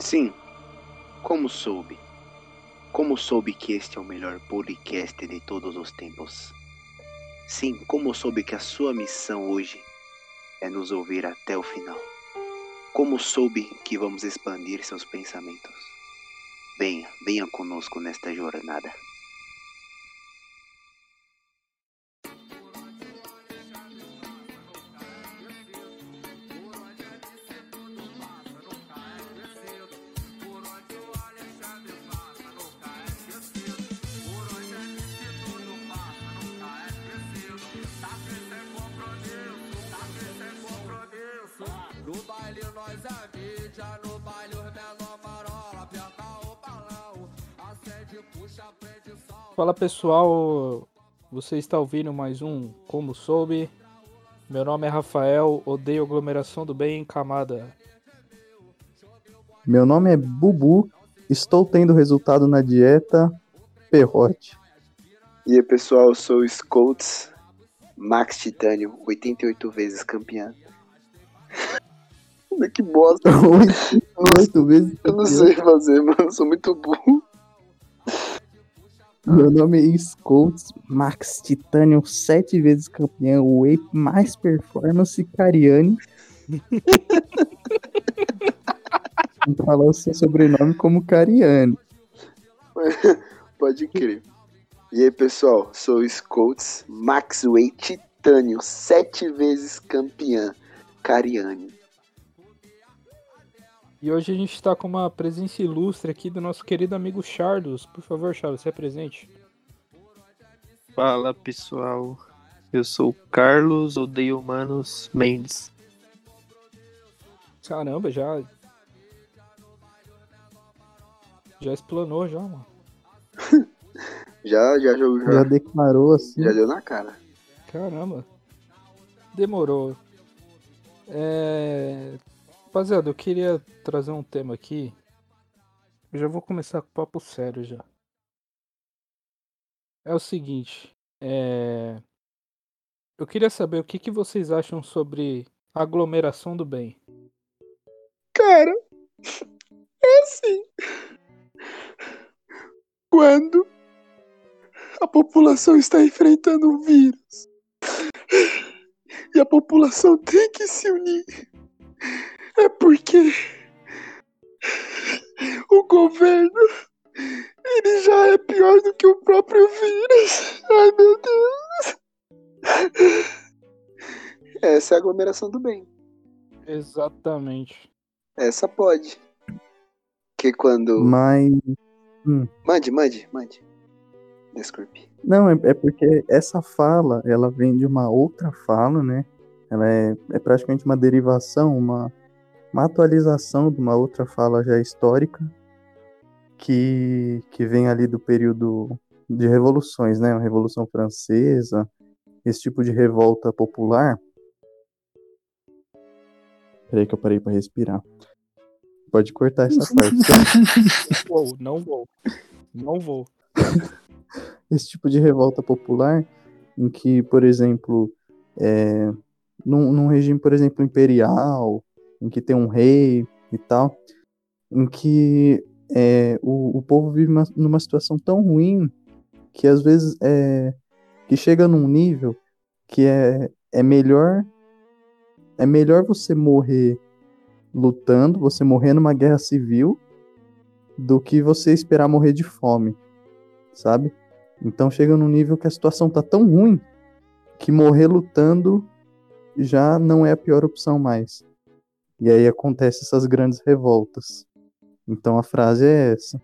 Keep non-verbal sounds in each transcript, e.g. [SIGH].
Sim, como soube? Como soube que este é o melhor podcast de todos os tempos? Sim, como soube que a sua missão hoje é nos ouvir até o final? Como soube que vamos expandir seus pensamentos? Venha, venha conosco nesta jornada. Fala pessoal, você está ouvindo mais um Como Soube. Meu nome é Rafael, odeio aglomeração do bem em camada. Meu nome é Bubu, estou tendo resultado na dieta Perrote. E aí pessoal, eu sou o Scolts, Max Titânio, 88 vezes campeão. que bosta, [LAUGHS] Oito, oito vezes. eu não campeão. sei fazer, mano, eu sou muito burro. Meu nome é Scolts, Max Titanium, sete vezes campeão, Whey mais performance, Cariani. [LAUGHS] Falar o seu sobrenome como Cariani. [LAUGHS] Pode crer. E aí pessoal, sou o Scolts, Maxway Titânio, sete vezes campeã, Cariani. E hoje a gente está com uma presença ilustre aqui do nosso querido amigo Charles. Por favor, Charles, se apresente. Fala pessoal, eu sou o Carlos Odeio Humanos Mendes. Caramba, já. Já explanou já, mano. [LAUGHS] Já, já, já, Já já, declarou assim. já deu na cara. Caramba. Demorou. É... Rapaziada, eu queria trazer um tema aqui. Eu já vou começar com papo sério já. É o seguinte. É... Eu queria saber o que, que vocês acham sobre aglomeração do bem. Cara, [LAUGHS] é assim. Quando a população está enfrentando um vírus e a população tem que se unir, é porque o governo ele já é pior do que o próprio vírus. Ai meu Deus. Essa é a aglomeração do bem. Exatamente. Essa pode. Que quando. Mas. Mande, mande, mande. Desculpe. Não, é, é porque essa fala, ela vem de uma outra fala, né? Ela é, é praticamente uma derivação, uma, uma atualização de uma outra fala já histórica que, que vem ali do período de revoluções, né? A Revolução Francesa, esse tipo de revolta popular. Peraí que eu parei para respirar. Pode cortar essa [LAUGHS] parte. tá? Vou, não vou. Não vou. [LAUGHS] esse tipo de revolta popular em que, por exemplo, é, num, num regime, por exemplo, imperial, em que tem um rei e tal, em que é, o, o povo vive uma- numa situação tão ruim que às vezes é, que chega num nível que é, é melhor é melhor você morrer lutando, você morrer numa guerra civil, do que você esperar morrer de fome, sabe? Então chega num nível que a situação tá tão ruim que morrer lutando já não é a pior opção mais. E aí acontece essas grandes revoltas. Então a frase é essa.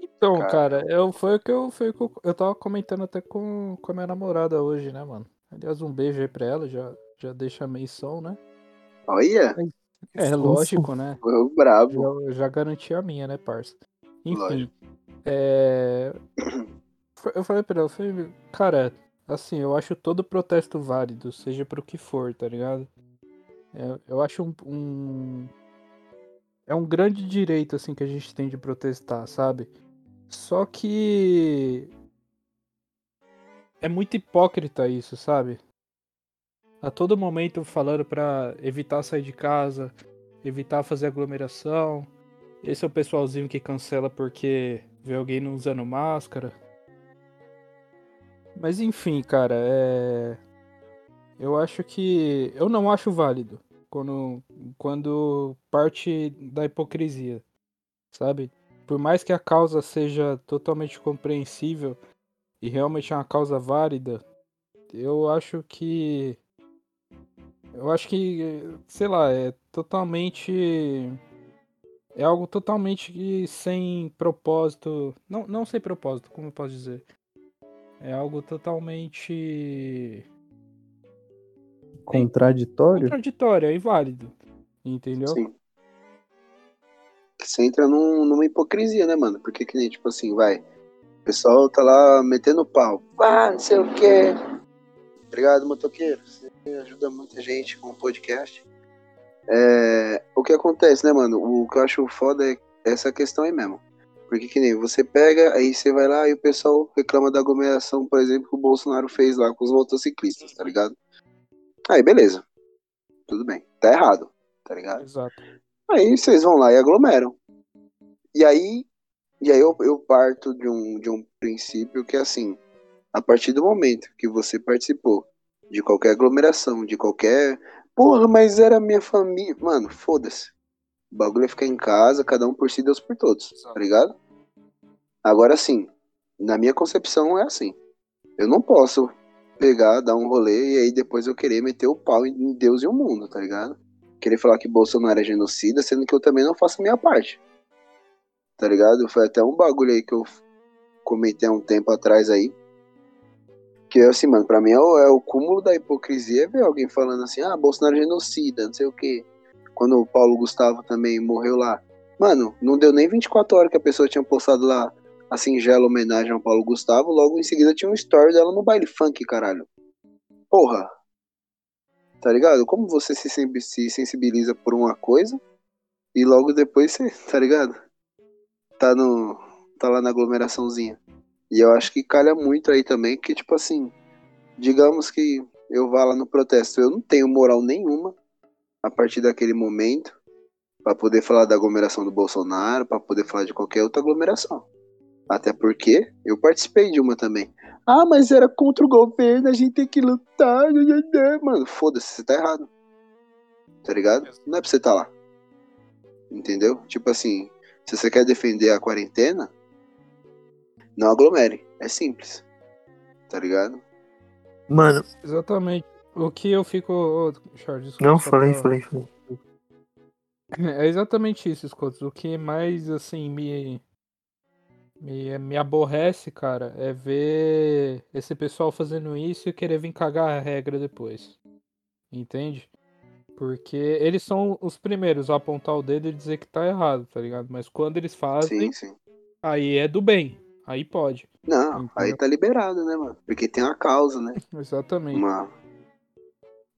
Então, Cara. cara, eu, foi o que eu, foi que eu, eu tava comentando até com, com a minha namorada hoje, né, mano? Aliás, um beijo aí pra ela, já, já deixa a menção, né? Olha, É Nossa. lógico, né? foi o brabo. Já, já garanti a minha, né, parça? Enfim, Lógico. é... Eu falei pra ela, eu falei, cara, assim, eu acho todo protesto válido, seja pro que for, tá ligado? É, eu acho um, um- É um grande direito, assim, que a gente tem de protestar, sabe? Só que... É muito hipócrita isso, sabe? A todo momento falando pra evitar sair de casa, evitar fazer aglomeração. Esse é o pessoalzinho que cancela porque vê alguém não usando máscara. Mas enfim, cara, é. Eu acho que. Eu não acho válido quando, quando parte da hipocrisia, sabe? Por mais que a causa seja totalmente compreensível e realmente é uma causa válida, eu acho que. Eu acho que, sei lá, é totalmente. É algo totalmente sem propósito. Não, não sem propósito, como eu posso dizer? É algo totalmente. Contraditório? contraditório, é inválido. Entendeu? Sim. Você entra num- numa hipocrisia, né, mano? Porque que nem, tipo assim, vai. O pessoal tá lá metendo pau. Ah, não sei o quê. Obrigado, motoqueiro. Você ajuda muita gente com o podcast. É, o que acontece, né, mano? O que eu acho foda é essa questão aí mesmo. Porque que nem você pega, aí você vai lá e o pessoal reclama da aglomeração, por exemplo, que o Bolsonaro fez lá com os motociclistas, tá ligado? Aí, beleza. Tudo bem. Tá errado, tá ligado? Exato. Aí vocês vão lá e aglomeram. E aí, e aí eu, eu parto de um, de um princípio que é assim, a partir do momento que você participou de qualquer aglomeração, de qualquer. Porra, mas era minha família. Mano, foda-se. O bagulho é ficar em casa, cada um por si, Deus por todos, tá ligado? Agora sim, na minha concepção é assim. Eu não posso pegar, dar um rolê e aí depois eu querer meter o pau em Deus e o mundo, tá ligado? querer falar que Bolsonaro é genocida, sendo que eu também não faço a minha parte. Tá ligado? Foi até um bagulho aí que eu comentei há um tempo atrás aí. Que é assim, mano, pra mim é o, é o cúmulo da hipocrisia ver alguém falando assim, ah, Bolsonaro é genocida, não sei o quê. Quando o Paulo Gustavo também morreu lá. Mano, não deu nem 24 horas que a pessoa tinha postado lá a singela homenagem ao Paulo Gustavo, logo em seguida tinha um story dela no baile funk, caralho. Porra, tá ligado? Como você se, se sensibiliza por uma coisa e logo depois você, [LAUGHS] tá ligado? Tá no tá lá na aglomeraçãozinha. E eu acho que calha muito aí também que tipo assim, digamos que eu vá lá no protesto, eu não tenho moral nenhuma a partir daquele momento pra poder falar da aglomeração do Bolsonaro, pra poder falar de qualquer outra aglomeração. Até porque eu participei de uma também. Ah, mas era contra o governo, a gente tem que lutar. Mano, foda-se, você tá errado. Tá ligado? Não é pra você tá lá. Entendeu? Tipo assim, se você quer defender a quarentena, não aglomere. É simples. Tá ligado? Mano, Exatamente. O que eu fico. Charles, desculpa, não, falei, pra- falei, falei. É exatamente isso, Scott. O que mais, assim, me, me. me aborrece, cara, é ver esse pessoal fazendo isso e querer vir cagar a regra depois. Entende? Porque eles são os primeiros a apontar o dedo e dizer que tá errado, tá ligado? Mas quando eles fazem, Sim, sim. aí é do bem. Aí pode. Não, aí tá liberado, né, mano? Porque tem uma causa, né? [LAUGHS] Exatamente. Uma,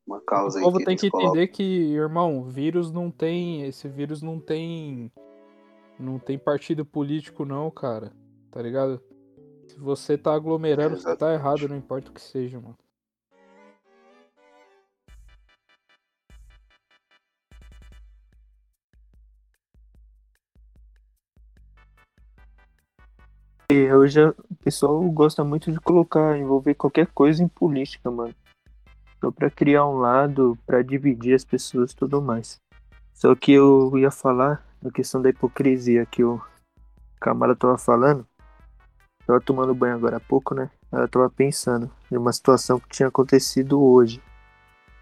uma causa O aí povo que tem que colocam. entender que, irmão, vírus não tem. Esse vírus não tem. Não tem partido político, não, cara. Tá ligado? Se você tá aglomerando, você tá errado, não importa o que seja, mano. Hoje o pessoal gosta muito de colocar, envolver qualquer coisa em política, mano. Só pra criar um lado, pra dividir as pessoas e tudo mais. Só que eu ia falar da questão da hipocrisia que o Camara tava falando. Tava tomando banho agora há pouco, né? Ela tava pensando em uma situação que tinha acontecido hoje.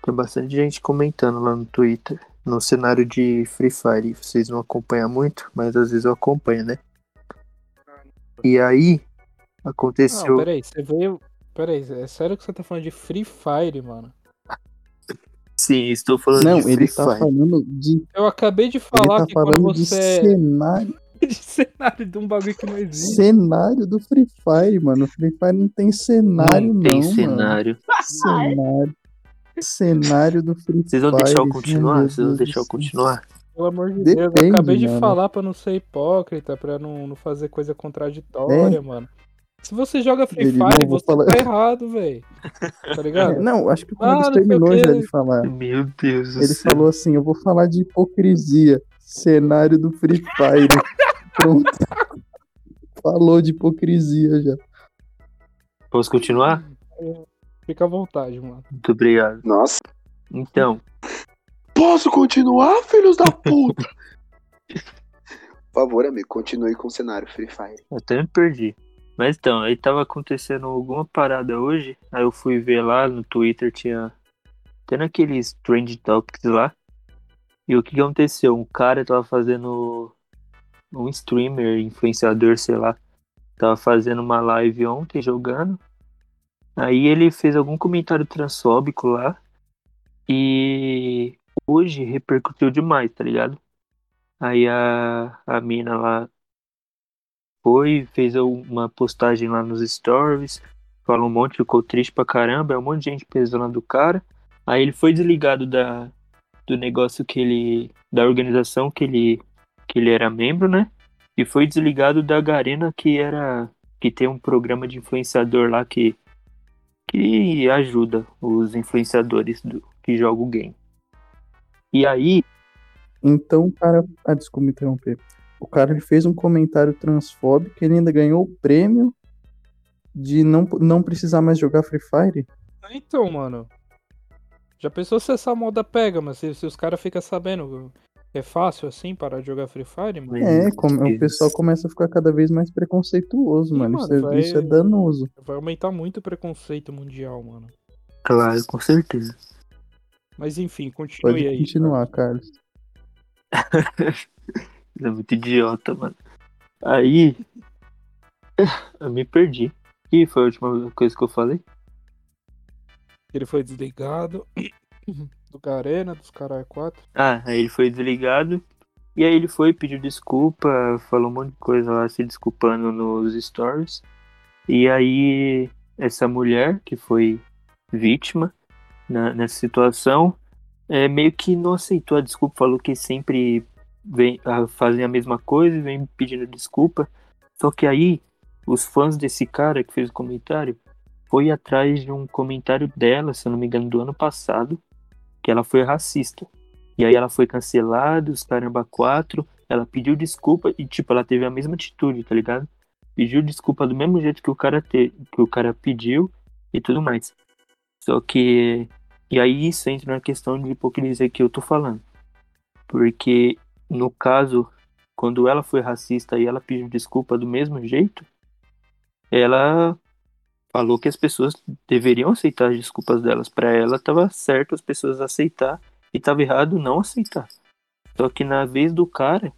Tem bastante gente comentando lá no Twitter, no cenário de Free Fire. Vocês não acompanham muito, mas às vezes eu acompanho, né? E aí, Não, aconteceu. peraí, você veio. Peraí, é sério que você tá falando de Free Fire, mano? Sim, estou falando Não, de ele tá Fire. falando de. Eu acabei de Ele falar tá que quando falando de você é cenário, [LAUGHS] de cenário de um bagulho que não existe. cenário do Free Fire, mano. O Free Fire não tem cenário, não. tem mano. cenário. Cenário. Cenário do Free Fire. Vocês vão deixar eu continuar? Vocês vão deixar eu continuar? Pelo amor de Deus, eu Depende, acabei de mano. falar pra não ser hipócrita, pra não, não fazer coisa contraditória, É. mano. Se você joga Free Ele, não, Fire, vou você falar- tá errado, velho. Tá ligado? [LAUGHS] Não, acho que o Ah, não o terminou já de falar. Meu Deus do Ele céu. falou assim: eu vou falar de hipocrisia. Cenário do Free Fire. [LAUGHS] Pronto. Falou de hipocrisia já. Posso continuar? Fica à vontade, mano. Muito obrigado. Nossa. Então, Posso continuar, filhos da puta? [LAUGHS] Por favor, amigo, continue com o cenário Free Fire. eu até me perdi. Mas então, aí tava acontecendo alguma parada hoje. Aí eu fui ver lá no Twitter, tinha. Tendo aqueles trend topics lá. E o que aconteceu? Um cara tava fazendo. Um streamer, influenciador, sei lá. Tava fazendo uma live ontem jogando. Aí ele fez algum comentário transfóbico lá. E hoje repercutiu demais, tá ligado? Aí a, a mina lá foi, fez uma postagem lá nos stories, falou um monte, ficou triste pra caramba, é um monte de gente pesando do cara. Aí ele foi desligado da, do negócio que ele. da organização que ele, que ele era membro, né? E foi desligado da Garena, que era. que tem um programa de influenciador lá que. que ajuda os influenciadores do, que jogam o game. E aí, Então cara. Ah, desculpa me interromper. O cara ele fez um comentário transfóbico e ele ainda ganhou o prêmio de não, não precisar mais jogar Free Fire. Então, mano. Já pensou se essa moda pega, mas se, se os caras ficam sabendo é fácil assim parar de jogar Free Fire, mano? É, como, o pessoal começa a ficar cada vez mais preconceituoso, Sim, mano. mano, Isso, é, vai- isso é danoso. Vai aumentar muito o preconceito mundial, mano. claro, com certeza. Mas enfim, continue Pode aí. continuar, Carlos. [LAUGHS] É muito idiota, mano. Aí. Eu me perdi. Que foi a última coisa que eu falei? Ele foi desligado [CLEARS THROAT] do Garena, dos caras 4. Ah, aí ele foi desligado. E aí ele foi, pediu desculpa, falou um monte de coisa lá, se desculpando nos stories. E aí, essa mulher que foi vítima na- nessa situação, é, meio que não aceitou a desculpa, falou que sempre vem, fazem a mesma coisa e vem pedindo desculpa. Só que aí, os fãs desse cara que fez o comentário foi atrás de um comentário dela, se eu não me engano, do ano passado, que ela foi racista. E aí ela foi cancelada, os caramba quatro, ela pediu desculpa e tipo, ela teve a mesma atitude, tá ligado? Pediu desculpa do mesmo jeito que o cara te, que o cara pediu e tudo mais. Só que e aí isso entra na questão de hipocrisia que eu tô falando. Porque no caso, quando ela foi racista e ela pediu desculpa do mesmo jeito, ela falou que as pessoas deveriam aceitar as desculpas delas. Pra ela tava certo as pessoas aceitar e tava errado não aceitar. Só que na vez do cara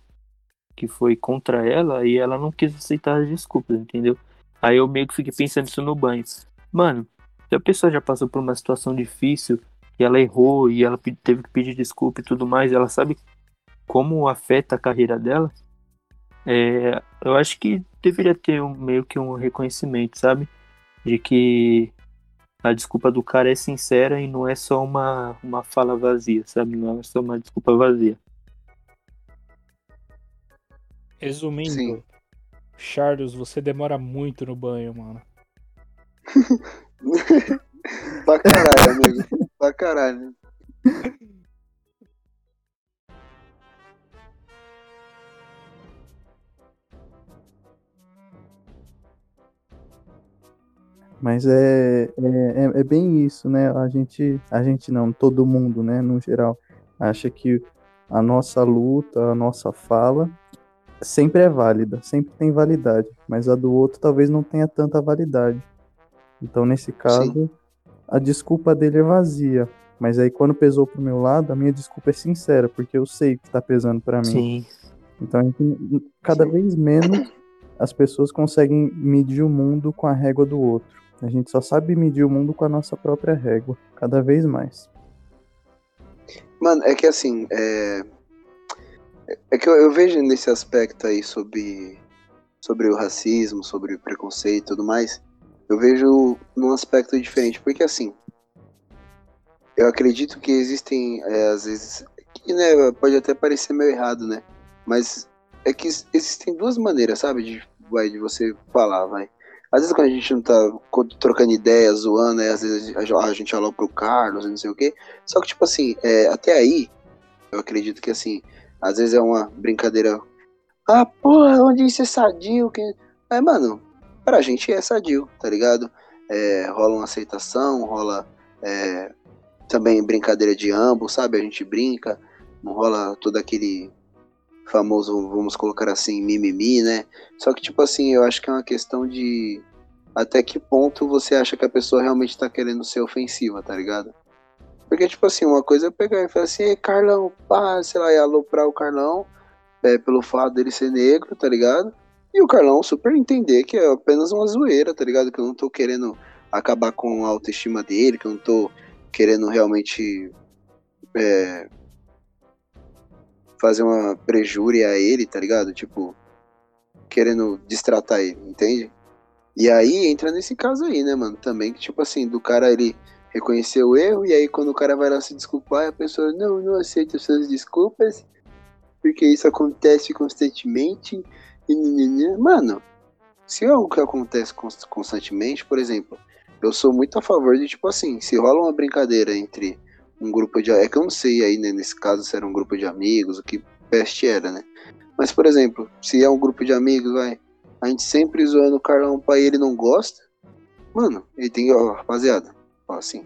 que foi contra ela, aí ela não quis aceitar as desculpas, entendeu? Aí eu meio que fiquei pensando isso no banho. Mano, se a pessoa já passou por uma situação difícil e ela errou e ela teve que pedir desculpa e tudo mais, ela sabe como afeta a carreira dela, é, eu acho que deveria ter um, meio que um reconhecimento, sabe? De que a desculpa do cara é sincera e não é só uma, uma fala vazia, sabe? Não é só uma desculpa vazia. Resumindo, Sim. Charles, você demora muito no banho, mano. [LAUGHS] pra caralho, amigo. Pra caralho. Mas é, é, é, é bem isso, né? A gente, a gente não, todo mundo, né, no geral, acha que a nossa luta, a nossa fala sempre é válida, sempre tem validade, mas a do outro talvez não tenha tanta validade. Então, nesse caso, a desculpa dele é vazia. Mas aí, quando pesou pro meu lado, a minha desculpa é sincera, porque eu sei que tá pesando pra mim. Sim. Então, cada vez menos as pessoas conseguem medir o mundo com a régua do outro. A gente só sabe medir o mundo com a nossa própria régua, cada vez mais. Mano, é que assim, é. É que eu, eu vejo nesse aspecto aí sobre, sobre o racismo, sobre o preconceito e tudo mais, eu vejo num aspecto diferente, porque assim, eu acredito que existem, é, às vezes, que né, pode até parecer meio errado, né? Mas é que existem duas maneiras, sabe, de, vai, de você falar, vai. Às vezes quando a gente não tá trocando ideias, zoando, aí às vezes a gente olha pro Carlos, não sei o quê. Só que, tipo assim, é, até aí, eu acredito que, assim, às vezes é uma brincadeira. Ah, porra, onde isso é sadio? Que... É, mano, pra gente é sadio, tá ligado? É, rola uma aceitação, rola é, também brincadeira de ambos, sabe? A gente brinca, não rola todo aquele famoso, vamos colocar assim, mimimi, né? Só que, tipo assim, eu acho que é uma questão de até que ponto você acha que a pessoa realmente tá querendo ser ofensiva, tá ligado? Porque, tipo assim, uma coisa é pegar e falar assim, Carlão, pá, sei lá, e aloprar o Carlão é, pelo fato dele ser negro, tá ligado? E o Carlão super entender que é apenas uma zoeira, tá ligado? Que eu não tô querendo acabar com a autoestima dele, que eu não tô querendo realmente é, fazer uma prejúria a ele, tá ligado? Tipo, querendo distratar ele, entende? E aí entra nesse caso aí, né, mano? Também que, tipo assim, do cara ele reconhecer o erro, e aí quando o cara vai lá se desculpar, a pessoa não, não aceita suas desculpas, porque isso acontece constantemente. E, nananã. mano, se é algo que acontece cons- constantemente, por exemplo, eu sou muito a favor de, tipo assim, se rola uma brincadeira entre um grupo de. É que eu não sei aí, né, nesse caso, se era um grupo de amigos, o que peste era, né? Mas, por exemplo, se é um grupo de amigos, vai, a gente sempre zoando o Carlão pra ele não gosta, mano, ele tem, ó, rapaziada, ó, assim,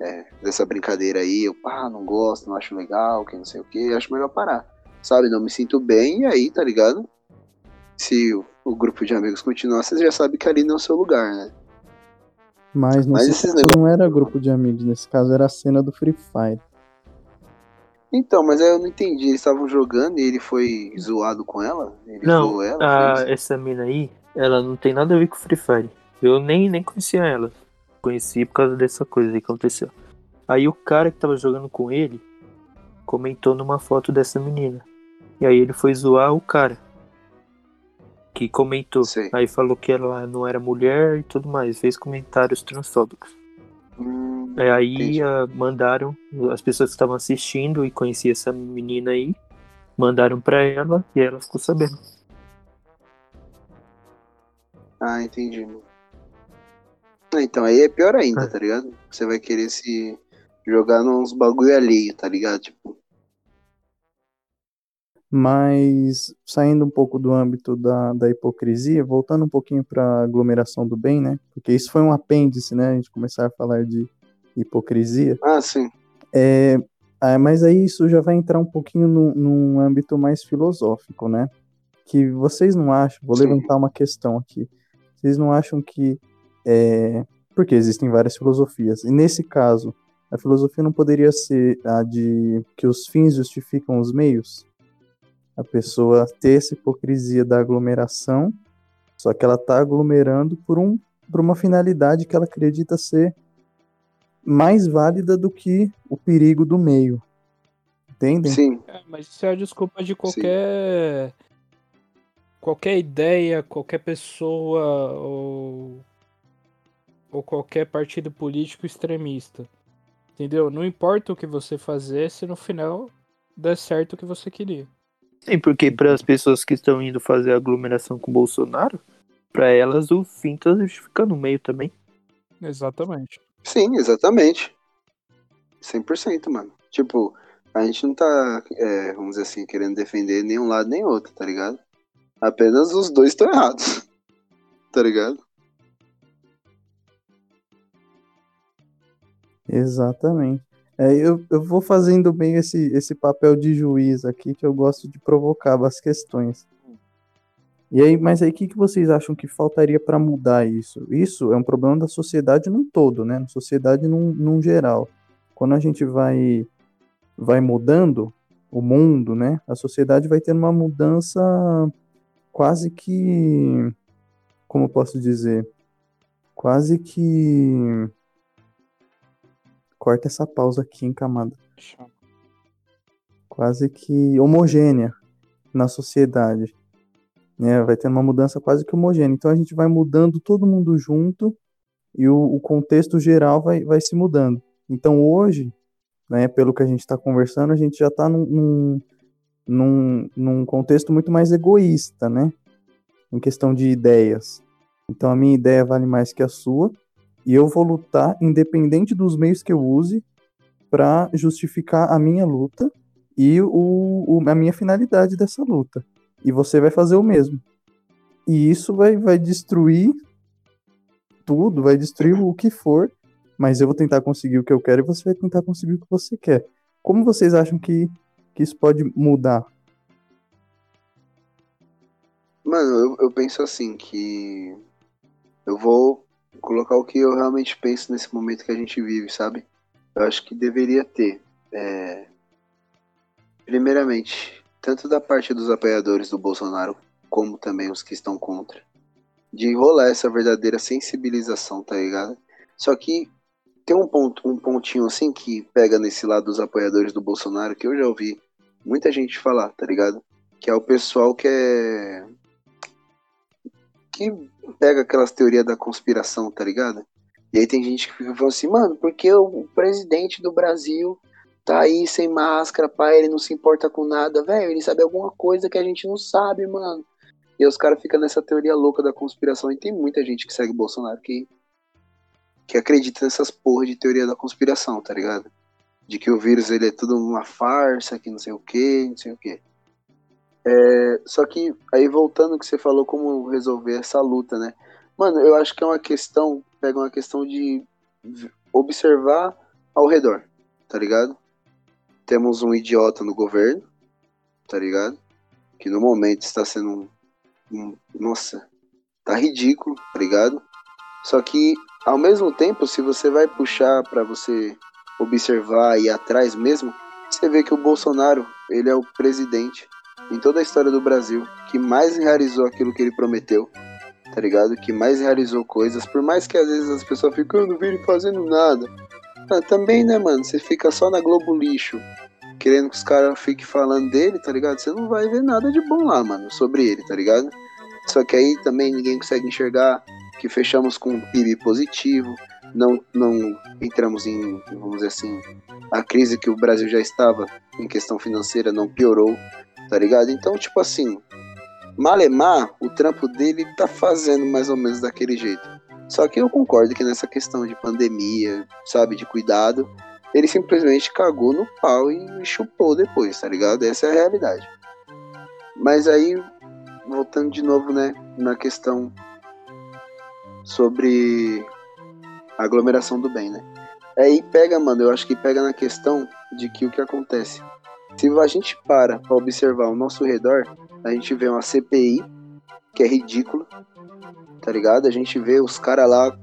é, dessa brincadeira aí, eu, pá, não gosto, não acho legal, que não sei o que, acho melhor parar, sabe? Não me sinto bem, e aí, tá ligado? Se o, o grupo de amigos continuar, você já sabe que ali não é o seu lugar, né? Mas Mas esses caso não era grupo de amigos, nesse caso era a cena do Free Fire. Então, mas aí eu não entendi, eles estavam jogando e ele foi zoado com ela? Ele Não, zoou ela? a, essa mina aí, ela não tem nada a ver com Free Fire. Eu nem, nem conhecia ela. Conheci por causa dessa coisa aí que aconteceu. Aí o cara que tava jogando com ele comentou numa foto dessa menina. E aí ele foi zoar o cara. Que comentou. Sei. Aí falou que ela não era mulher e tudo mais. Fez comentários transfóbicos. Hum, É, aí entendi. ah, mandaram, as pessoas que estavam assistindo e conheciam essa menina aí, mandaram pra ela e ela ficou sabendo. Ah, entendi. Então aí é pior ainda, Ah. tá ligado? Você vai querer se jogar nos bagulho alheio, tá ligado? Tipo, Mas saindo um pouco do âmbito da, da hipocrisia, voltando um pouquinho para aglomeração do bem, né? Porque isso foi um apêndice, né? A gente começar a falar de hipocrisia. ah, sim. É, ah, mas aí isso já vai entrar um pouquinho no, num âmbito mais filosófico, né? Que vocês não acham, vou Sim. levantar uma questão aqui. Vocês não acham que. É, porque existem várias filosofias. E nesse caso, a filosofia não poderia ser a de que os fins justificam os meios? A pessoa ter essa hipocrisia da aglomeração, só que ela está aglomerando por, um, por uma finalidade que ela acredita ser mais válida do que o perigo do meio. Entendem? Sim, É, mas isso é a desculpa de qualquer. Qualquer ideia, qualquer pessoa ou. ou qualquer partido político extremista. Entendeu? Não importa o que você fazer se no final der certo o que você queria. Sim, porque para as pessoas que estão indo fazer aglomeração com o Bolsonaro, para elas o fim tá justificando o meio também. Exatamente. sim, exatamente. 100%, mano. Tipo, a gente não tá, é, vamos dizer assim, querendo defender nenhum lado nem outro, tá ligado? Apenas os dois estão errados. [LAUGHS] Tá ligado? Exatamente. É, eu, eu vou fazendo bem esse, esse papel de juiz aqui, que eu gosto de provocar as questões. E aí, mas aí, o que, que vocês acham que faltaria para mudar isso? Isso é um problema da sociedade num todo, né? Na sociedade num, num geral. Quando a gente vai, vai mudando o mundo, né? A sociedade vai ter uma mudança quase que. Como posso dizer? Quase que. Corta essa pausa aqui, hein, camada. Quase que homogênea na sociedade. Né? Vai ter uma mudança quase que homogênea. Então a gente vai mudando todo mundo junto e o, o contexto geral vai, vai se mudando. Então hoje, né, pelo que a gente está conversando, a gente já está num, num, num, num contexto muito mais egoísta, né? Em questão de ideias. Então a minha ideia vale mais que a sua e eu vou lutar independente dos meios que eu use para justificar a minha luta e o, o, a minha finalidade dessa luta. E você vai fazer o mesmo. E isso vai, vai destruir tudo, vai destruir o que for, mas eu vou tentar conseguir o que eu quero e você vai tentar conseguir o que você quer. Como vocês acham que, que isso pode mudar? Mano, eu, eu penso assim que eu vou colocar o que eu realmente penso nesse momento que a gente vive, sabe? Eu acho que deveria ter, é... primeiramente, tanto da parte dos apoiadores do Bolsonaro, como também os que estão contra, de rolar essa verdadeira sensibilização, tá ligado? Só que tem um ponto, um pontinho assim que pega nesse lado dos apoiadores do Bolsonaro que eu já ouvi muita gente falar, tá ligado? Que é o pessoal que é que pega aquelas teorias da conspiração, tá ligado? E aí tem gente que fica falando assim, mano, porque o presidente do Brasil tá aí sem máscara, pai, ele não se importa com nada, velho, ele sabe alguma coisa que a gente não sabe, mano. E os caras ficam nessa teoria louca da conspiração e tem muita gente que segue Bolsonaro que que acredita nessas porra de teoria da conspiração, tá ligado? De que o vírus ele é tudo uma farsa, que não sei o que, não sei o que. É, só que aí voltando que você falou como resolver essa luta, né? Mano, eu acho que é uma questão, pega uma questão de observar ao redor, tá ligado? Temos um idiota no governo, tá ligado? Que no momento está sendo um, um nossa, tá ridículo, tá ligado? Só que ao mesmo tempo, se você vai puxar para você observar e atrás mesmo, você vê que o Bolsonaro, ele é o presidente em toda a história do Brasil, que mais realizou aquilo que ele prometeu, tá ligado? Que mais realizou coisas, por mais que às vezes as pessoas ficam, eu não vi ele fazendo nada. Ah, também, né, mano? Você fica só na Globo Lixo, querendo que os caras fiquem falando dele, tá ligado? Você não vai ver nada de bom lá, mano, sobre ele, tá ligado? Só que aí também ninguém consegue enxergar que fechamos com um PIB positivo, não, não entramos em, vamos dizer assim, a crise que o Brasil já estava em questão financeira não piorou, tá ligado? Então, tipo assim, Malemar, o trampo dele tá fazendo mais ou menos daquele jeito. Só que eu concordo que nessa questão de pandemia, sabe, de cuidado, ele simplesmente cagou no pau e chupou depois, tá ligado? Essa é a realidade. Mas aí, voltando de novo, né, na questão sobre aglomeração do bem, né? Aí pega, mano, eu acho que pega na questão de que o que acontece. Se a gente para para observar ao nosso redor, a gente vê uma CPI, que é ridículo, tá ligado? A gente vê os caras lá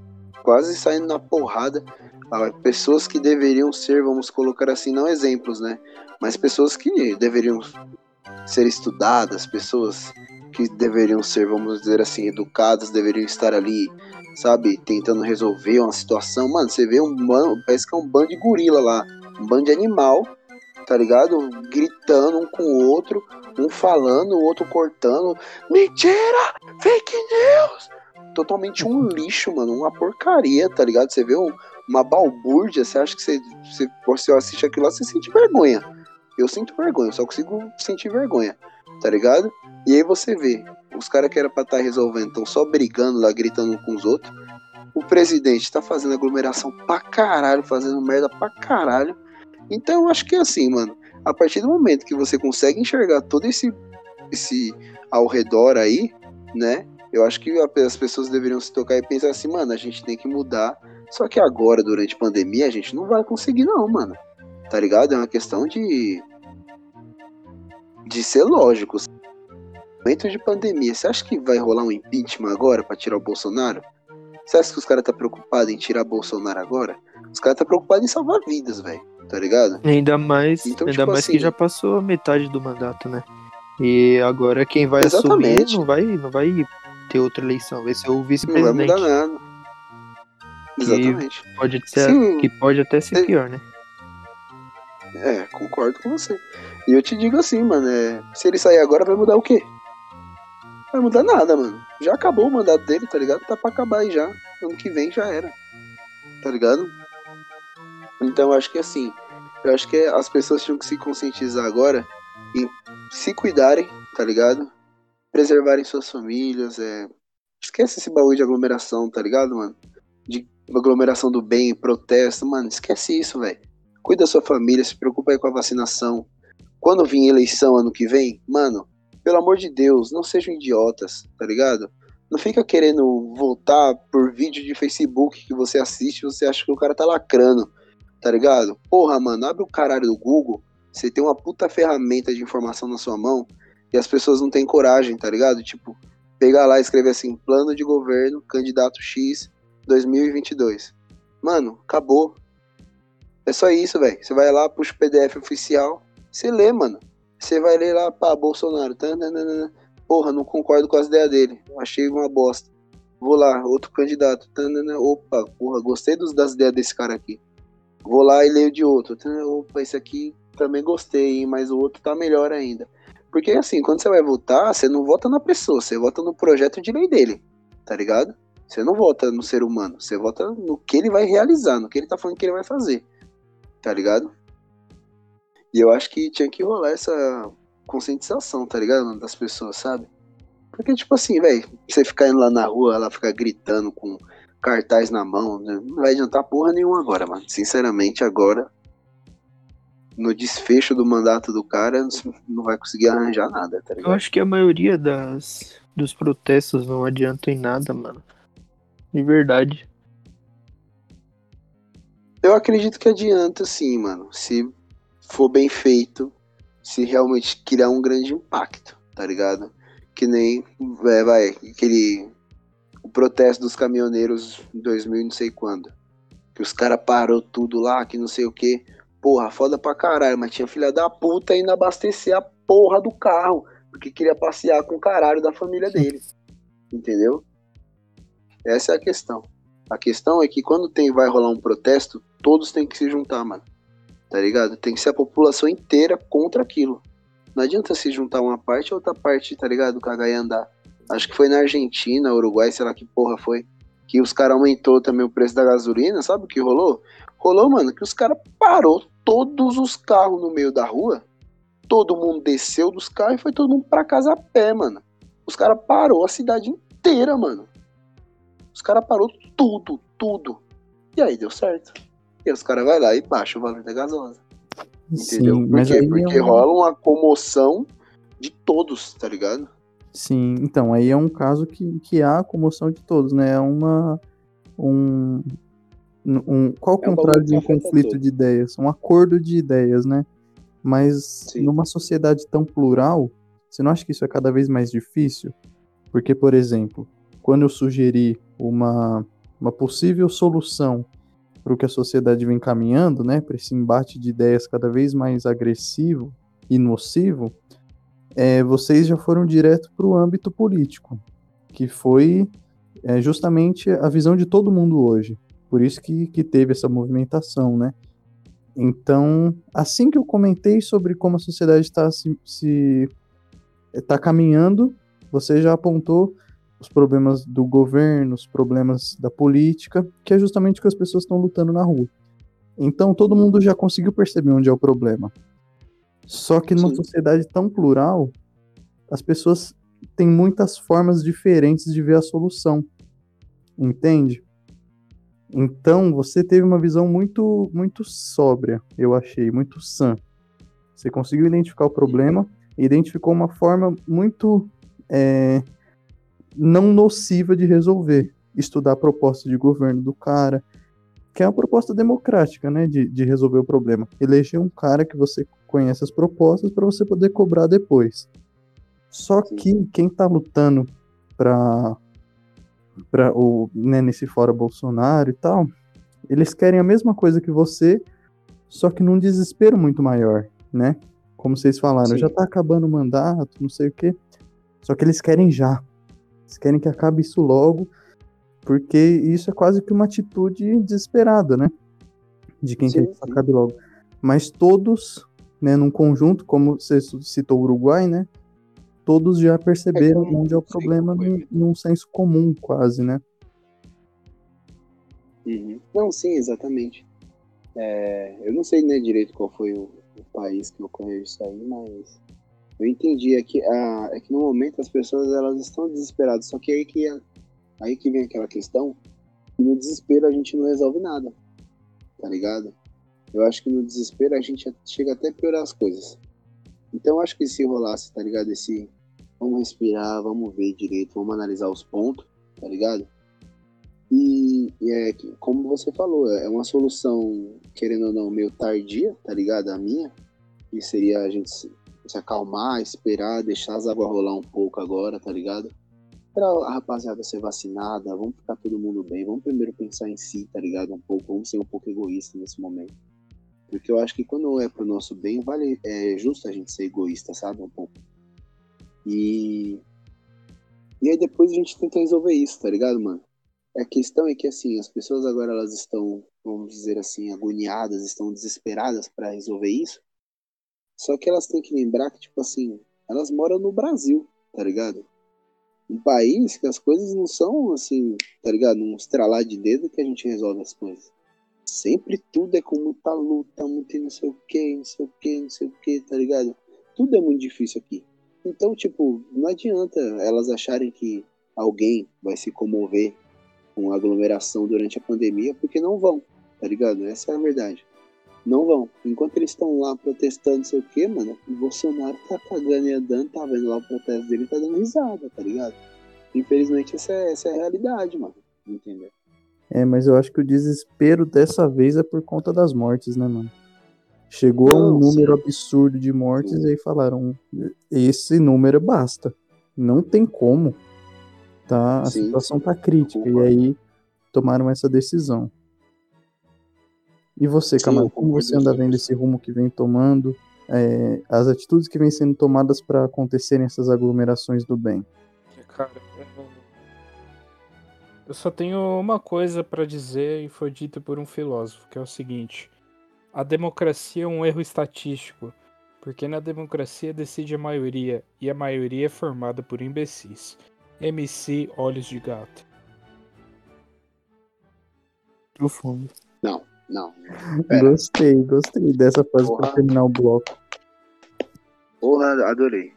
quase saindo na porrada. Pessoas que deveriam ser, vamos colocar assim, não exemplos, né? Mas pessoas que deveriam ser estudadas, pessoas que deveriam ser, vamos dizer assim, educadas, deveriam estar ali, sabe, tentando resolver uma situação. Mano, você vê um parece que é um bando de gorila lá, um bando de animal, tá ligado? Gritando um com o outro, um falando, o outro cortando. Mentira! Fake news! Totalmente um lixo, mano, uma porcaria, tá ligado? Você vê um, uma balbúrdia, você acha que você, você, você assiste aquilo lá, você sente vergonha. Eu sinto vergonha, só consigo sentir vergonha, tá ligado? E aí você vê, os caras que era pra estar tá resolvendo estão só brigando lá, gritando com os outros. O presidente tá fazendo aglomeração pra caralho, fazendo merda pra caralho. Então acho que é assim, mano. A partir do momento que você consegue enxergar todo esse, esse ao redor aí, né? Eu acho que as pessoas deveriam se tocar e pensar assim, mano, a gente tem que mudar. Só que agora, durante a pandemia, a gente não vai conseguir, não, mano. Tá ligado? É uma questão de. de ser lógico momento de pandemia, você acha que vai rolar um impeachment agora para tirar o Bolsonaro? Você acha que os caras tá preocupados em tirar Bolsonaro agora? Os caras tá preocupados em salvar vidas, velho. Tá ligado? Ainda mais, Então, ainda tipo mais assim- que já passou a metade do mandato, né? E agora quem vai Exatamente. assumir não vai, não vai ter outra eleição, vai ser o Não vai vice-presidente. mudar nada. Exatamente. Pode ser, Sim. que pode até ser É. pior, né? É, concordo com você. E eu te digo assim, mano, é, se ele sair agora, vai mudar o quê? Vai mudar nada, mano. Já acabou o mandato dele, tá ligado? Tá pra acabar aí já. Ano que vem já era. Tá ligado? Então eu acho que assim, eu acho que as pessoas tinham que se conscientizar agora e se cuidarem, tá ligado? Preservarem suas famílias, é, Esquece esse bagulho de aglomeração, tá ligado, mano? De aglomeração do bem, protesto, mano, esquece isso, velho. Cuida da sua família, se preocupa aí com a vacinação. Quando vir eleição ano que vem, mano, pelo amor de Deus, não sejam idiotas, tá ligado? Não fica querendo voltar por vídeo de Facebook que você assiste você acha que o cara tá lacrando, tá ligado? Porra, mano, abre o caralho do Google, você tem uma puta ferramenta de informação na sua mão e as pessoas não têm coragem, tá ligado? Tipo, pegar lá e escrever assim, plano de governo, candidato X, 2022. Mano, acabou. É só isso, velho. Você vai lá, puxa o PDF oficial, você lê, mano. Você vai ler lá, pá, Bolsonaro. Tananana. Porra, não concordo com as ideias dele. Achei uma bosta. Vou lá, outro candidato. Opa, porra, gostei das ideias desse cara aqui. Vou lá e leio de outro. Tanana. Opa, esse aqui também gostei, mas o outro tá melhor ainda. Porque assim, quando você vai votar, você não vota na pessoa, você vota no projeto de lei dele, tá ligado? Você não vota no ser humano, você vota no que ele vai realizar, no que ele tá falando que ele vai fazer, tá ligado? E eu acho que tinha que rolar essa conscientização, tá ligado? Das pessoas, sabe? Porque, tipo assim, velho, você ficar indo lá na rua, ela ficar gritando com cartaz na mão, né? não vai adiantar porra nenhuma agora, mano. Sinceramente, agora, no desfecho do mandato do cara, não vai conseguir arranjar nada, tá Eu acho que a maioria das, dos protestos não adiantam em nada, mano. De verdade. Eu acredito que adianta sim, mano. Se for bem feito, se realmente criar um grande impacto, tá ligado? Que nem, é, vai, aquele. O protesto dos caminhoneiros em 2000 não sei quando. Que os caras parou tudo lá, que não sei o que. Porra, foda pra caralho, mas tinha filha da puta indo abastecer a porra do carro. Porque queria passear com o caralho da família dele. Entendeu? Essa é a questão. A questão é que quando tem, vai rolar um protesto, todos têm que se juntar, mano. Tá ligado? Tem que ser a população inteira contra aquilo. Não adianta se juntar uma parte e outra parte, tá ligado? Cagar e andar. Acho que foi na Argentina, Uruguai, sei lá que porra foi. Que os caras aumentou também o preço da gasolina, sabe o que rolou? Rolou, mano, que os caras parou todos os carros no meio da rua. Todo mundo desceu dos carros e foi todo mundo pra casa a pé, mano. Os caras parou a cidade inteira, mano. Os caras parou tudo, tudo. E aí deu certo. E os caras vai lá e baixa o valor da gasosa. Entendeu? Sim, Por quê? Porque é um... rola uma comoção de todos, tá ligado? Sim, então, aí é um caso que, que há comoção de todos, né? É uma. Um, um, qual o É contrário de um conflito de ideias? Um acordo de ideias, né? Mas Sim. numa sociedade tão plural, você não acha que isso é cada vez mais difícil? Porque, por exemplo, quando eu sugeri uma, uma possível solução para o que a sociedade vem caminhando, né? Para esse embate de ideias cada vez mais agressivo e nocivo, é, vocês já foram direto para o âmbito político, que foi é, justamente a visão de todo mundo hoje. Por isso que, que teve essa movimentação, né? Então, assim que eu comentei sobre como a sociedade está se, se tá caminhando, você já apontou os problemas do governo, os problemas da política, que é justamente o que as pessoas estão lutando na rua. Então, todo mundo já conseguiu perceber onde é o problema. Só que numa Sim. sociedade tão plural, as pessoas têm muitas formas diferentes de ver a solução. Entende? Então, você teve uma visão muito muito sóbria, eu achei, muito sã. Você conseguiu identificar o problema e identificou uma forma muito é, não nociva de resolver. Estudar a proposta de governo do cara, que é uma proposta democrática, né, de, de resolver o problema. Eleger um cara que você conhece as propostas para você poder cobrar depois. Só que quem tá lutando para para o né, nesse fora Bolsonaro e tal, eles querem a mesma coisa que você, só que num desespero muito maior, né? Como vocês falaram, Sim. já tá acabando o mandato, não sei o quê. Só que eles querem já. Eles querem que acabe isso logo, porque isso é quase que uma atitude desesperada, né? De quem Sim, quer que isso acabe logo. Mas todos, né, num conjunto, como você citou o Uruguai, né? Todos já perceberam como- onde é o problema num, num senso comum, quase, né? Uhum. Não, sim, exatamente. É, eu não sei né, direito qual foi o, o país que ocorreu isso aí, mas eu entendi. É que, ah, é que no momento as pessoas elas estão desesperadas, só que aí que Aí que vem aquela questão que no desespero a gente não resolve nada, tá ligado? Eu acho que no desespero a gente chega até a piorar as coisas. Então eu acho que se rolasse, tá ligado? Esse vamos respirar, vamos ver direito, vamos analisar os pontos, tá ligado? E, e é como você falou, é uma solução, querendo ou não, meio tardia, tá ligado? A minha, que seria a gente se, se acalmar, esperar, deixar as águas rolar um pouco agora, tá ligado? Pra a rapaziada ser vacinada, vamos ficar todo mundo bem, vamos primeiro pensar em si, tá ligado? Um pouco, vamos ser um pouco egoísta nesse momento. Porque eu acho que quando é pro nosso bem, vale, é justo a gente ser egoísta, sabe? Um pouco. E. E aí depois a gente tenta resolver isso, tá ligado, mano? A questão é que, assim, as pessoas agora elas estão, vamos dizer assim, agoniadas, estão desesperadas para resolver isso. Só que elas têm que lembrar que, tipo assim, elas moram no Brasil, tá ligado? Um país que as coisas não são, assim, tá ligado? Um estralar de dedo que a gente resolve as coisas. Sempre tudo é com muita luta, muito não sei o que, não sei o que, não sei o que, tá ligado? Tudo é muito difícil aqui. Então, tipo, não adianta elas acharem que alguém vai se comover com aglomeração durante a pandemia, porque não vão, tá ligado? Essa é a verdade. Não vão. Enquanto eles estão lá protestando, não sei o que, mano, o Bolsonaro tá cagando e andando, tá vendo lá o protesto dele, tá dando risada, tá ligado? Infelizmente, essa é, essa é a realidade, mano. Entendeu? É, mas eu acho que o desespero dessa vez é por conta das mortes, né, mano? Chegou a um Não, número sim. absurdo de mortes Sim. e aí falaram, esse número basta. Não tem como. Tá? A Sim, situação tá crítica. E aí tomaram essa decisão. E você, Camargo, como você anda vendo 100%. esse rumo que vem tomando? é, as atitudes que vêm sendo tomadas para acontecerem essas aglomerações do bem? Cara, é, eu só tenho uma coisa pra dizer e foi dito por um filósofo, que é o seguinte: a democracia é um erro estatístico, porque na democracia decide a maioria e a maioria é formada por imbecis. MC Olhos de Gato. Profundo. Não, não. Pera. Gostei, gostei dessa para Porra. terminar o bloco. Porra, adorei.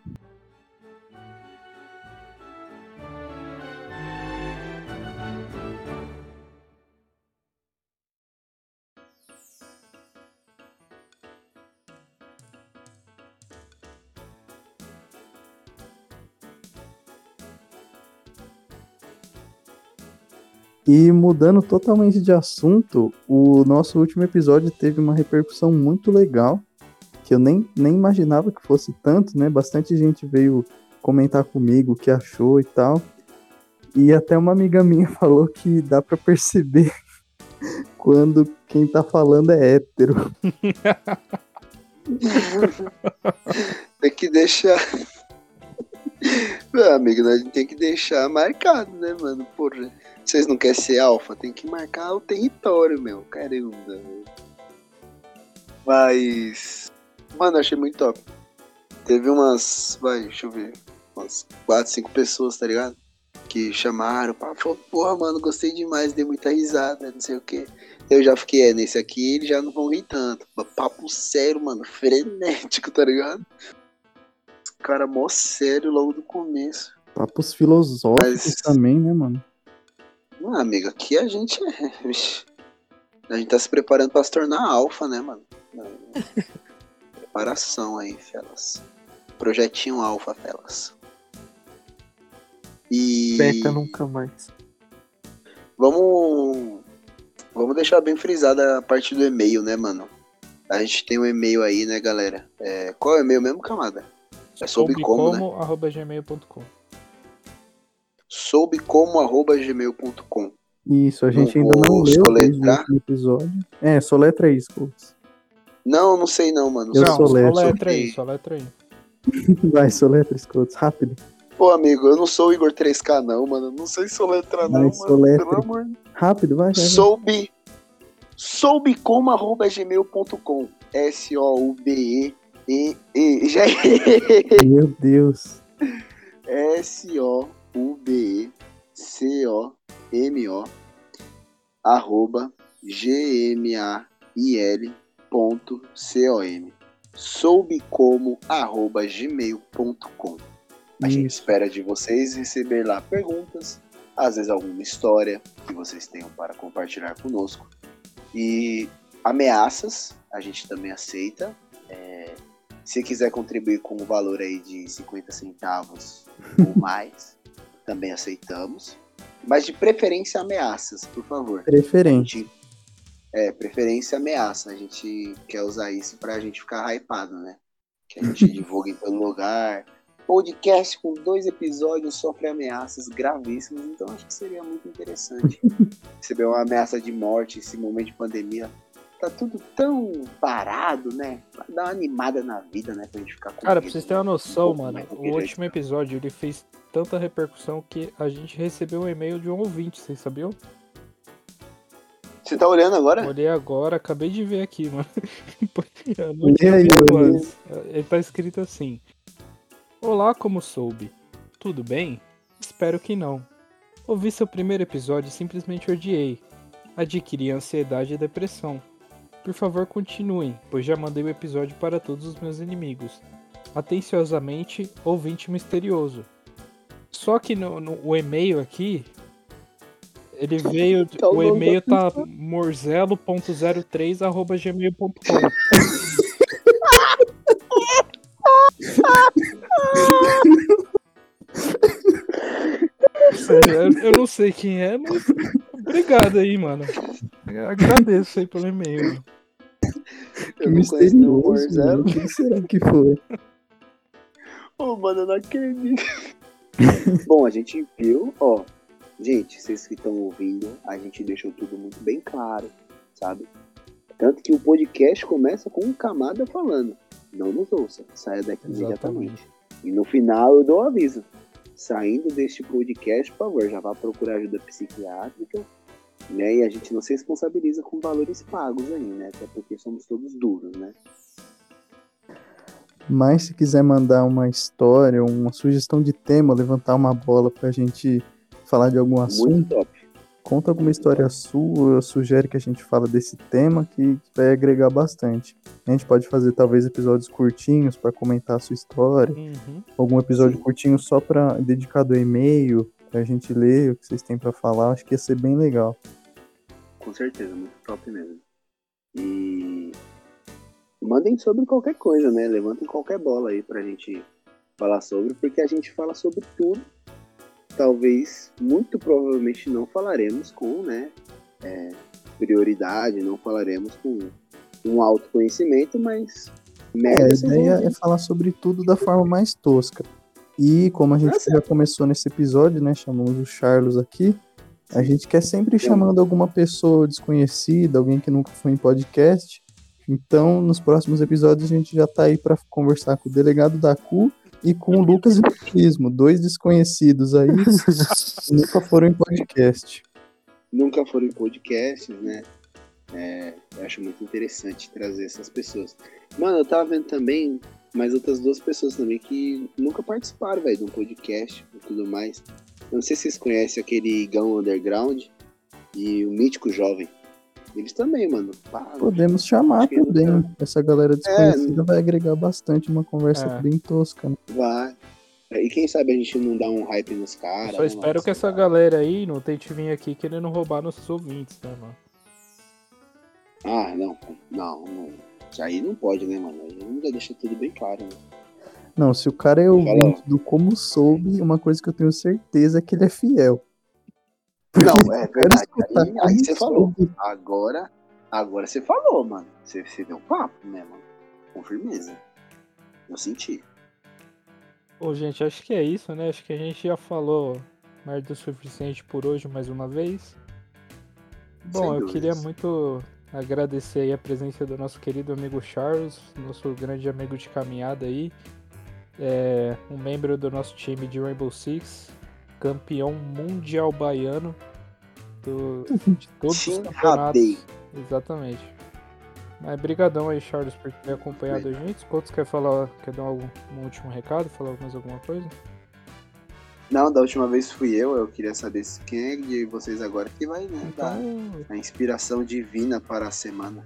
E mudando totalmente de assunto, o nosso último episódio teve uma repercussão muito legal, que eu nem, nem imaginava que fosse tanto, né? Bastante gente veio comentar comigo o que achou e tal. E até uma amiga minha [LAUGHS] falou que dá pra perceber [LAUGHS] quando quem tá falando é hétero. [LAUGHS] Tem que deixar. Meu amigo, gente tem que deixar marcado, né, mano? Porra. Vocês não querem ser alfa? Tem que marcar o território, meu. Caramba. Mas. Mano, eu achei muito top. Teve umas. Vai, deixa eu ver. Umas 4, 5 pessoas, tá ligado? Que chamaram. pá, Falou, porra, mano, gostei demais, dei muita risada, não sei o quê. Eu já fiquei, é, nesse aqui eles já não vão rir tanto. Papo sério, mano, frenético, tá ligado? Os cara mó sério logo do começo. Papos filosóficos Mas- também, né, mano? Não, amigo, aqui a gente é. A gente tá se preparando pra se tornar alfa, né, mano? [LAUGHS] Preparação aí, Felas. Projetinho alfa, Felas. E. Beta nunca mais. Vamos. Vamos deixar bem frisada a parte do e-mail, né, mano? A gente tem um e-mail aí, né, galera? É, qual é o e-mail mesmo, camada? É sobre como, né? arroba gmail.com. Soube como arroba gmail.com. Isso, a gente Não ainda não leu o soletrar. último episódio. É, soletra aí, Scouts. Não, não sei não, mano. Eu não, sou só letra. letra aí, Sobre- só letra aí. [LAUGHS] Vai, soletra, Scouts, rápido. Pô, amigo, eu não sou o Igor 3K, não, mano. Não sei soletrar, não, Vai, mano. Pelo amor Rápido, vai, vai. vai. Soube. Soube como arroba gmail.com. S-O-U-B-E. E, e, já [LAUGHS] Meu Deus. S-O-U-B-E-C-O-M-O arroba G-M-A-I-L.com. Soube como arroba gmail.com. A gente Isso. espera de vocês receber lá perguntas, às vezes alguma história que vocês tenham para compartilhar conosco. E ameaças a gente também aceita. É, se quiser contribuir com o valor aí de 50 centavos ou [LAUGHS] mais, também aceitamos. Mas de preferência ameaças, por favor. Preferente. é, preferência ameaça. A gente quer usar isso pra gente ficar hypado, né? Que a gente [LAUGHS] divulgue em todo lugar. Podcast com dois episódios sofre ameaças gravíssimas, então acho que seria muito interessante [LAUGHS] receber uma ameaça de morte nesse momento de pandemia. Tá tudo tão parado, né? Dar uma animada na vida, né? Pra gente ficar com Cara, pra vocês terem uma um noção, pouco mano, o último episódio ele fez tanta repercussão que a gente recebeu um e-mail de um ouvinte, vocês sabiam? Você tá olhando agora? Olhei agora, acabei de ver aqui, mano. [LAUGHS] Aí. Ele tá escrito assim: Olá, como soube? Tudo bem? Espero que não. Ouvi seu primeiro episódio e simplesmente odiei. Adquiri ansiedade e depressão. Por favor, continuem, pois já mandei o episódio para todos os meus inimigos. Atenciosamente, ouvinte misterioso. Só que no, no- o e-mail aqui, ele veio. [LAUGHS] Tá o e-mail tá morzelo.03.gmail.com. Sério, eu, eu não sei quem é, mas obrigado aí, mano. Eu agradeço aí pelo e-mail. Eu Misterioso, mano. O que será que foi? [LAUGHS] Ô, mano, eu não acredito. [LAUGHS] Bom, a gente viu, ó. Gente, vocês que estão ouvindo, a gente deixou tudo muito bem claro, sabe? Tanto que o podcast começa com um camada falando: não nos ouça, saia daqui imediatamente. E no final eu dou o aviso: saindo deste podcast, por favor, já vá procurar ajuda psiquiátrica, né? E a gente não se responsabiliza com valores pagos aí, né? Até porque somos todos duros, né? Mas se quiser mandar uma história, uma sugestão de tema, levantar uma bola pra gente falar de algum assunto, conta alguma história sua, sugere que a gente fala desse tema que vai agregar bastante. A gente pode fazer talvez episódios curtinhos pra comentar a sua história, Uhum. algum episódio Sim. curtinho só para dedicado ao e-mail, pra gente ler o que vocês têm pra falar, acho que ia ser bem legal. Com certeza, muito top mesmo. E mandem sobre qualquer coisa, né? Levantem qualquer bola aí pra gente falar sobre, porque a gente fala sobre tudo. Talvez, muito provavelmente, não falaremos com, né? é, prioridade, não falaremos com um autoconhecimento, mas É, a ideia é falar sobre tudo da forma mais tosca. E como a gente já começou nesse episódio, né? Chamamos o Charles aqui. A gente quer sempre ir chamando alguma pessoa desconhecida, alguém que nunca foi em podcast. Então, nos próximos episódios, a gente já tá aí para conversar com o delegado da CU e com o Lucas Turismo, dois desconhecidos aí [LAUGHS] que nunca foram em podcast. nunca foram em podcasts, né? É, eu acho muito interessante trazer essas pessoas. Mano, eu tava vendo também mais outras duas pessoas também que nunca participaram, velho, de um podcast e tudo mais. Eu não sei se vocês conhecem aquele Gão Underground e o Mítico Jovem. Eles também, mano. pá, Podemos chamar é também. legal. Essa galera desconhecida vai agregar bastante uma conversa É. bem tosca. Né? vai. E quem sabe a gente não dá um hype nos caras. Só espero que essa galera aí não tente vir aqui querendo roubar nossos ouvintes, né, mano? Ah, não, não, não. Aí não pode, né, mano? Aí ainda deixa tudo bem claro, né? Não, se o cara é ouvinte do Como Soube, uma coisa que eu tenho certeza é que ele é fiel. Não, [LAUGHS] é verdade. Aí, aí você falou. Agora, agora você falou, mano. Você, você deu papo, né, mano? Com firmeza. Eu senti. Bom, gente, acho que é isso, né? Acho que a gente já falou merda o suficiente por hoje mais uma vez. Bom, Sem eu dúvidas. queria muito agradecer aí a presença do nosso querido amigo Charles, nosso grande amigo de caminhada aí. É, um membro do nosso time de Rainbow Six, campeão mundial baiano do, de [LAUGHS] todos os campeonatos. Radei. Exatamente. Mas brigadão aí, Charles, por ter acompanhado a gente. Quantos quer falar? Quer dar algum, um último recado? Falar mais alguma coisa? Não, da última vez fui eu. Eu queria saber se quem é de vocês agora que vai, né? Dar Então, a inspiração divina para a semana.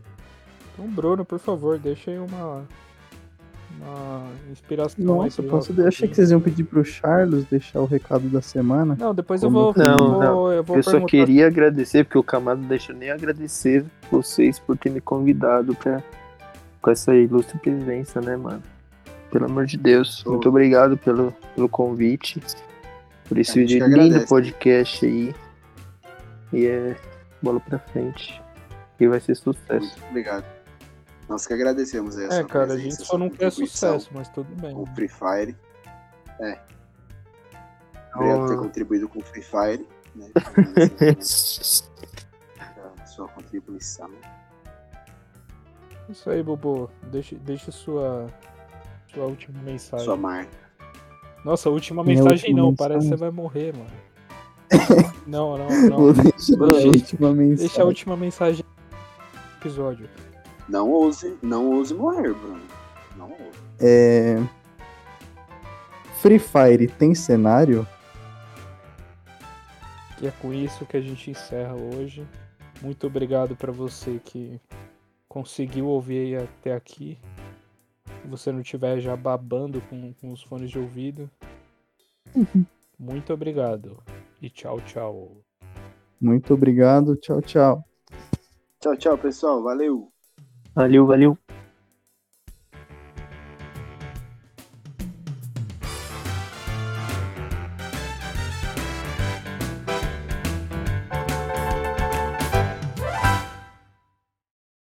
então, Bruno, por favor, deixa aí uma, uma Inspiração. aí Nossa, pro posso... Eu achei que vocês iam pedir pro Charles deixar o recado da semana. Não, depois eu Como vou. que- Não, eu vou, não. Eu, vou Eu só queria agradecer, porque o Camado não deixa eu nem agradecer vocês por ter me convidado pra, com essa ilustre presença, né, mano? Pelo amor de Deus. Muito obrigado pelo, pelo convite. Por esse que lindo agradece. podcast aí. E é bola pra frente. E vai ser sucesso. Muito obrigado. Nós que agradecemos aí a É, cara, a gente só não quer contribuição sucesso, mas tudo bem. O Free Fire. É. Obrigado por ter Oh. contribuído com o Free Fire. Né? [LAUGHS] sua contribuição. Isso aí, Bobo. Deixa, deixa sua, sua última mensagem. Sua marca. Nossa, última Minha mensagem última não, mensagem. parece que você vai morrer, mano. [LAUGHS] não, não, não. Deixa- última mensagem. Deixa a última mensagem do episódio. Não ouse, não ouse morrer, Bruno. Não ouse. É... Free Fire tem cenário? E é com isso que a gente encerra hoje. Muito obrigado pra você que conseguiu ouvir aí até aqui. Se você não estiver já babando com, com os fones de ouvido. Muito obrigado. E tchau, tchau. Muito obrigado. Tchau, tchau. Tchau, tchau, pessoal. Valeu. Valeu, valeu.